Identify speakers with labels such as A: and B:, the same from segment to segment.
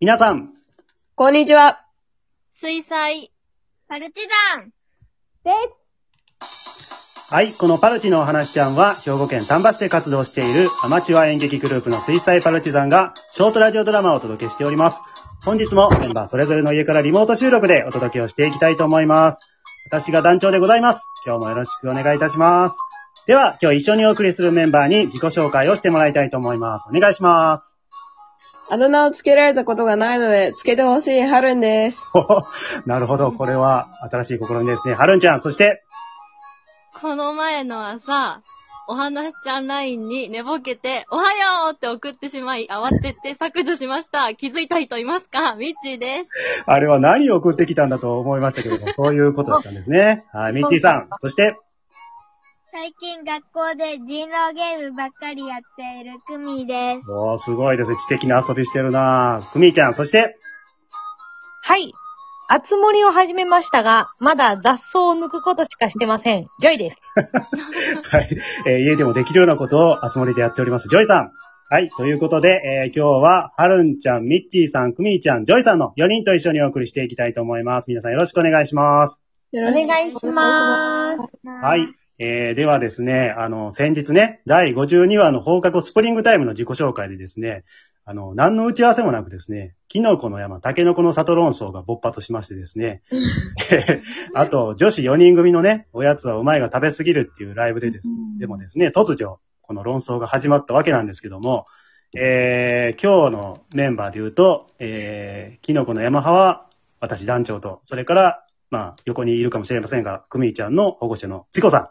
A: 皆さん、
B: こんにちは。
C: 水彩、パルチザン、
A: はい、このパルチのお話ちゃんは、兵庫県丹波市で活動しているアマチュア演劇グループの水彩パルチザンが、ショートラジオドラマをお届けしております。本日もメンバーそれぞれの家からリモート収録でお届けをしていきたいと思います。私が団長でございます。今日もよろしくお願いいたします。では、今日一緒にお送りするメンバーに自己紹介をしてもらいたいと思います。お願いします。
B: あだ名をつけられたことがないので、つけてほしいはるんです。
A: ほ ほなるほど。これは新しい試みですね。はるんちゃん、そして、
C: この前の朝、お話ちゃんラインに寝ぼけて、おはようって送ってしまい、慌てて削除しました。気づいた人いますか？ミッチーです。
A: あれは何を送ってきたんだと思いましたけども、そういうことだったんですね。はい、ミッキーさん。そして、
D: 最近学校で人狼ゲームばっかりやっているクミです。
A: おー、すごいですね。知的な遊びしてるなぁ。くみーちゃん、そして、
E: はい。あつ森を始めましたが、まだ雑草を抜くことしかしてません。ジョイです。
A: はい、えー家でもできるようなことを、あつ森でやっております。ジョイさん。はい、ということで、えー今日は、はるんちゃん、ミッチーさん、くみーちゃん、ジョイさんの4人と一緒にお送りしていきたいと思います。皆さんよろしくお願いします。
B: お
E: お願いします。
A: はい。えー、ではですね、あの、先日ね、第52話の放課後スプリングタイムの自己紹介でですね、あの、何の打ち合わせもなくですね、キノコの山、タケノコの里論争が勃発しましてですね、あと、女子4人組のね、おやつはうまいが食べすぎるっていうライブでですでもですね、突如、この論争が始まったわけなんですけども、えー、今日のメンバーで言うと、えー、キノコの山派は、私団長と、それから、まあ、横にいるかもしれませんが、クミーちゃんの保護者のチコさん。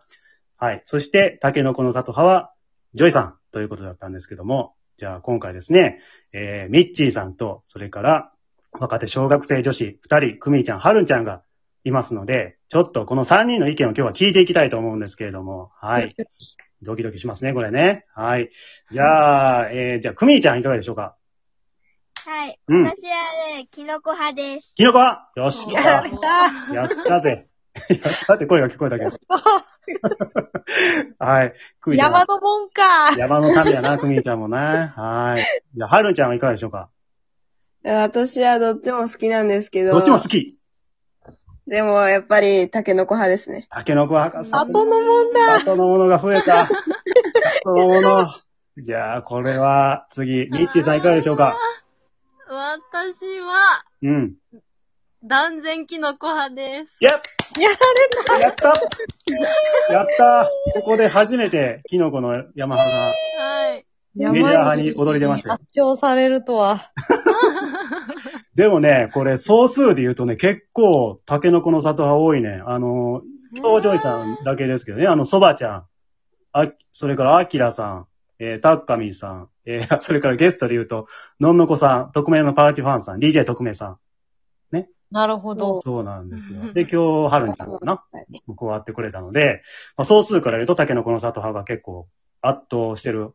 A: はい。そして、タケノコの里派は、ジョイさんということだったんですけども、じゃあ今回ですね、えー、ミッチーさんと、それから、若手小学生女子二人、クミーちゃん、ハルンちゃんがいますので、ちょっとこの三人の意見を今日は聞いていきたいと思うんですけれども、はい。ドキドキしますね、これね。はい。じゃあ、えー、じゃあ、クミーちゃんいかがでしょうか？
D: はい。
A: うん
D: 私はね、キノコ派です。
A: キノコ？はよし、来た
E: やった
A: やったぜ。やったって声が聞こえたけど。はい。クミちゃん
E: 山のもんか。
A: 山の民やな、クミちゃんもね。はい。じゃあ、ハルンちゃんはいかがでしょうか？
B: 私はどっちも好きなんですけど。
A: どっちも好き。
B: でも、やっぱり、タケノコ派ですね。
A: タケノコ博士。
E: 里のもんだ。
A: 里のものが増えた。里のもの。じゃあ、これは、次、ミッチーさんいかがでしょうか？
C: 私は、
A: うん。
C: 断然キノコ派です。
A: やっ
E: やられ
A: やったやったここで初めて、キノコの山派が、
C: はい。
E: た。
A: メディア派に踊り出ましたよ
E: 圧勝されるとは。
A: でもね、これ、総数で言うとね、結構、タケノコの里派多いね。あの、伊藤ジョイさんだけですけどね、あの、そばちゃん、あ、それから、あきらさん、えー、タッカミーさん、えー、それからゲストで言うと、のんのこさん、匿名のパーティファンさん、DJ 特命さ
E: なるほど
A: ん。。そうなんですよ。で、今日、春にかな、加わってくれたので、まあ、総数から言うと、タケノコの里派が結構、圧倒してる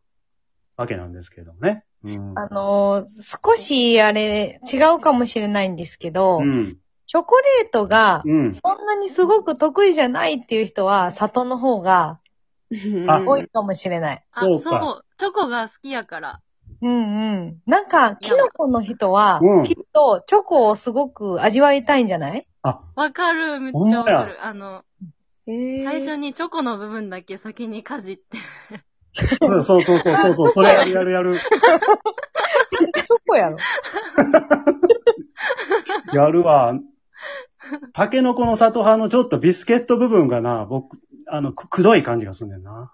A: わけなんですけれどもね。うん。
E: あのー少しあれ、違うかもしれないんですけど、
A: うん。
E: チョコレートが、
A: うん。
E: そんなにすごく得意じゃないっていう人は、里の方が
A: あ
B: うん
E: 多いかもしれない。
C: あ、
A: そうか
C: そう。チョコが好きやから。
E: うんうん。なんか、キノコの人は
A: うん、
E: きっとチョコをすごごく味わいたいんじゃない？
C: わかる、めっちゃわかる。あの、
B: えー
C: 最初にチョコの部分だけ先にかじって。
A: そうそうそうそうそうそう、それやるやるやる。
E: チョコやろ。
A: やるわ。タケノコの里派のちょっとビスケット部分がな、僕、あの、く、くどい感じがすんねんな。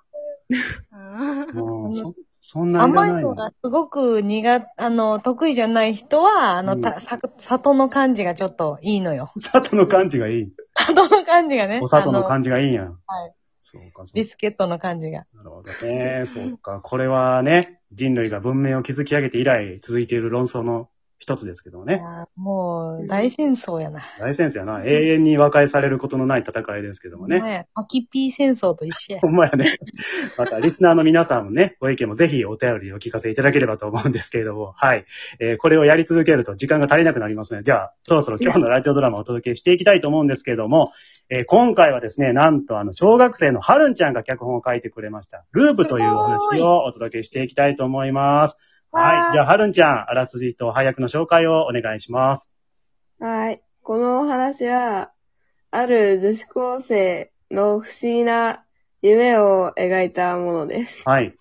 C: うん
A: うん、そ、そんなんいらないの。
E: 甘いのがすごく苦、あの、得意じゃない人は、あの、
A: うん
E: た、さ、里の感じがちょっといいのよ。
A: 里の感じがいい。
E: 里の感じがね。
A: お里の
E: じ。
A: 感じがいいんや。
E: はい。
A: そうか、そう
E: ビスケットの感じが。
A: なるほどね。そうか。これはね、人類が文明を築き上げて以来続いている論争の一つですけどもね。
E: もう、大戦争やな。
A: 大先生やな。永遠に和解されることのない戦いですけどもね。
E: ね。パキピー戦争と一緒や
A: ほ。んまやね。また、リスナーの皆さんもね、ご意見もぜひお便りお聞かせいただければと思うんですけれども、はい。えーこれをやり続けると時間が足りなくなりますので、では、そろそろ今日のラジオドラマをお届けしていきたいと思うんですけれども、えー今回はですね、なんとあの、小学生のはるんちゃんが脚本を書いてくれました、ループというお話をお届けしていきたいと思います。はい。じゃあ、はるんちゃん、あらすじと配役の紹介をお願いします。
B: はい。このお話は、ある女子高生の不思議な夢を描いたものです。
A: はい。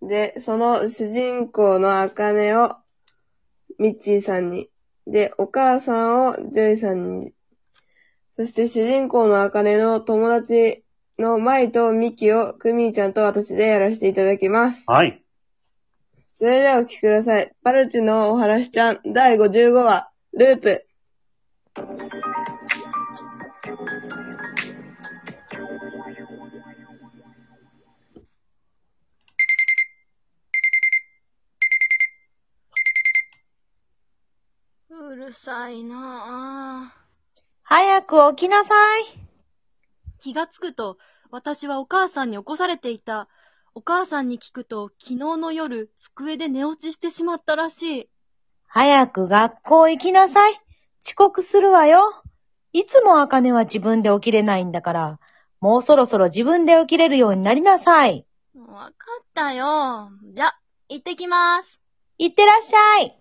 B: で、その主人公のあかねをミッチーさんに、で、お母さんをジョイさんに、そして主人公のあかねの友達のマイとミキをクミーちゃんと私でやらせていただきます。
A: はい。
B: それではお聞きください。パルチのお話ちゃん第55話、ループ。
C: うるさいなぁ。
E: 早く起きなさい。
C: 気がつくと、私はお母さんに起こされていた。お母さんに聞くと、昨日の夜、机で寝落ちしてしまったらしい。
E: 早く学校行きなさい。遅刻するわよ。いつもあかねは自分で起きれないんだから、もうそろそろ自分で起きれるようになりなさい。
C: わかったよ。じゃ、行ってきます。
E: 行ってらっしゃい。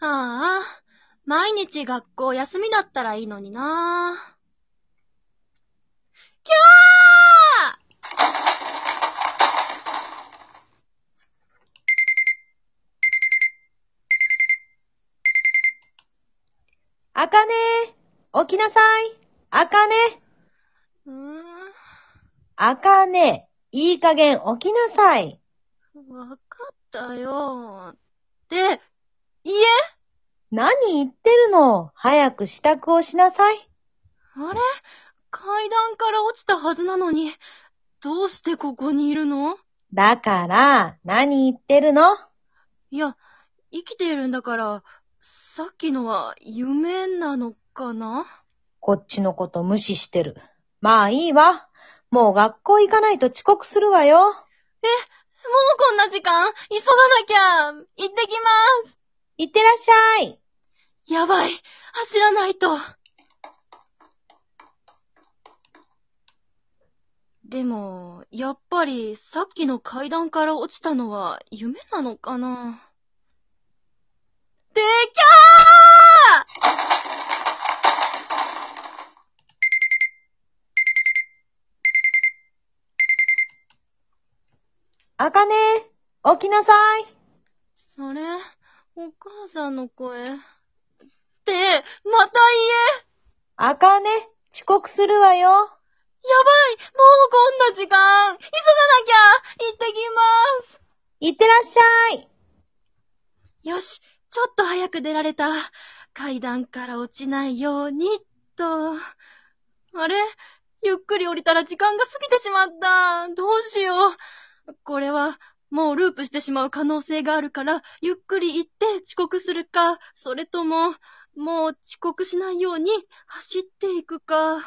C: ああ、毎日学校休みだったらいいのになきゃ
E: あかね起きなさい。あかね
C: ーうー
E: あかねいい加減起きなさい。
C: ん、わかったよ。って、いえ
E: 何言ってるの？早く支度をしなさい。
C: あれ？階段から落ちたはずなのに、どうしてここにいるの？
E: だから、何言ってるの？
C: いや、生きているんだから、さっきのは夢なのかな？
E: こっちのこと無視してる。まあいいわ。もう学校行かないと遅刻するわよ。
C: もうこんな時間？急がなきゃ行ってきます
E: 行ってらっしゃい。
C: やばい走らないとでも、やっぱりさっきの階段から落ちたのは夢なのかな？できゃ
E: あかね起きなさい。
C: ーあれ？お母さんの声。って、また
E: あかね遅刻するわよ。
C: 家やばいもうこんな時間急がなきゃ行ってきます
E: 行ってらっしゃい。
C: よし、ちょっと早く出られた。階段から落ちないように、と。あれ？ゆっくり降りたら時間が過ぎてしまった。どうしよう。これは、もうループしてしまう可能性があるから、ゆっくり行って遅刻するか、それとも、もう遅刻しないように走っていくか。うわー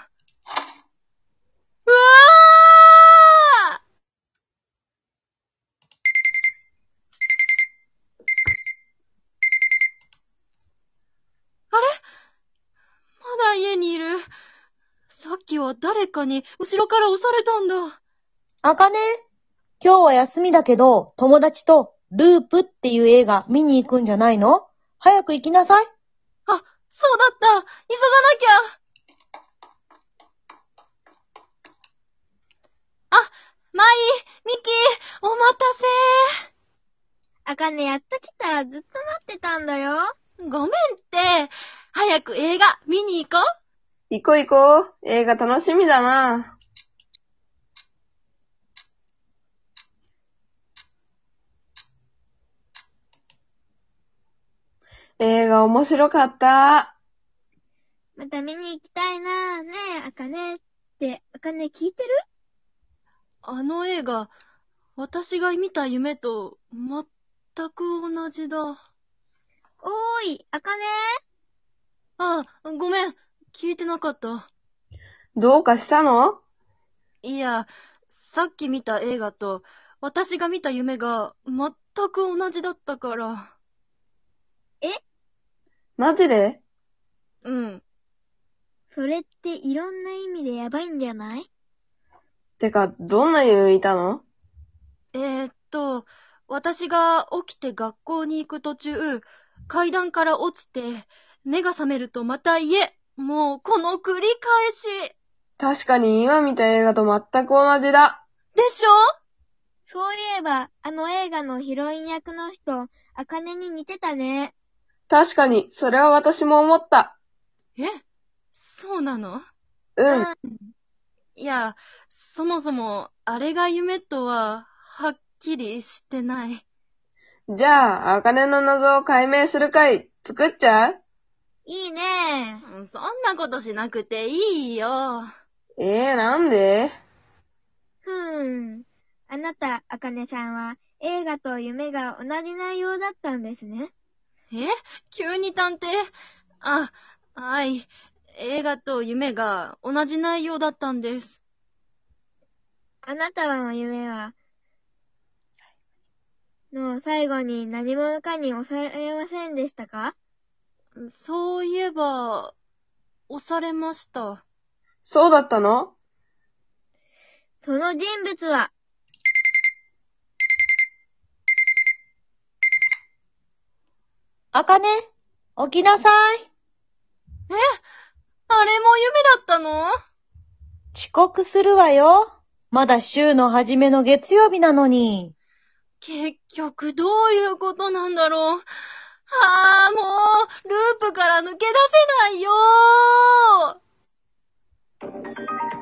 C: あれまだ家にいる。さっきは誰かに後ろから押されたんだ。
E: あかね今日は休みだけど、友達とループっていう映画見に行くんじゃないの？早く行きなさい。
C: あ、そうだった急がなきゃあ、マイ、ミキ、お待た
D: あかねやっと来た。ずっと待ってたんだよ。
C: せごめんって。早く映画見に行こう。
B: 行こう行こう。映画楽しみだな。映画面白かった。
D: また見に行きたいな。ねえ、あかねって、あかね聞いてる？
C: あの映画、私が見た夢と全く同じだ。
D: おーい、あかね
C: あ、ごめん。聞いてなかった。
B: どうかしたの？
C: いや、さっき見た映画と私が見た夢が全く同じだったから。
B: マジで？
C: うん。
D: それっていろんな意味でやばいんじゃない？
B: てか、どんな夢見たの？
C: えー、っと、私が起きて学校に行く途中、階段から落ちて、目が覚めるとまた家。もう、この繰り返し。
B: 確かに今見た映画と全く同じだ。
C: でしょ？
D: そういえば、あの映画のヒロイン役の人、アカネに似てたね。
B: 確かに、それは私も思った。
C: え？そうなの？
B: うん。
C: いや、そもそも、あれが夢とは、はっきりしてない。
B: じゃあ、あかねの謎を解明する回、作っちゃう？
D: いいね。
C: そんなことしなくていいよ。
B: ええー、なんで？
D: ふーん。あなた、あかねさんは、映画と夢が同じ内容だったんですね。
C: え？急に探偵？あ、はい。映画と夢が同じ内容だったんです。
D: あなたの夢は、の最後に何者かに押されませんでしたか？
C: そういえば、押されました。
B: そうだったの？
D: その人物は、
E: あかね、起きなさい。
C: あれも夢だったの？
E: 遅刻するわよ。まだ週の初めの月曜日なのに。
C: 結局どういうことなんだろう？はあ、もう、ループから抜け出せないよ。Thank you.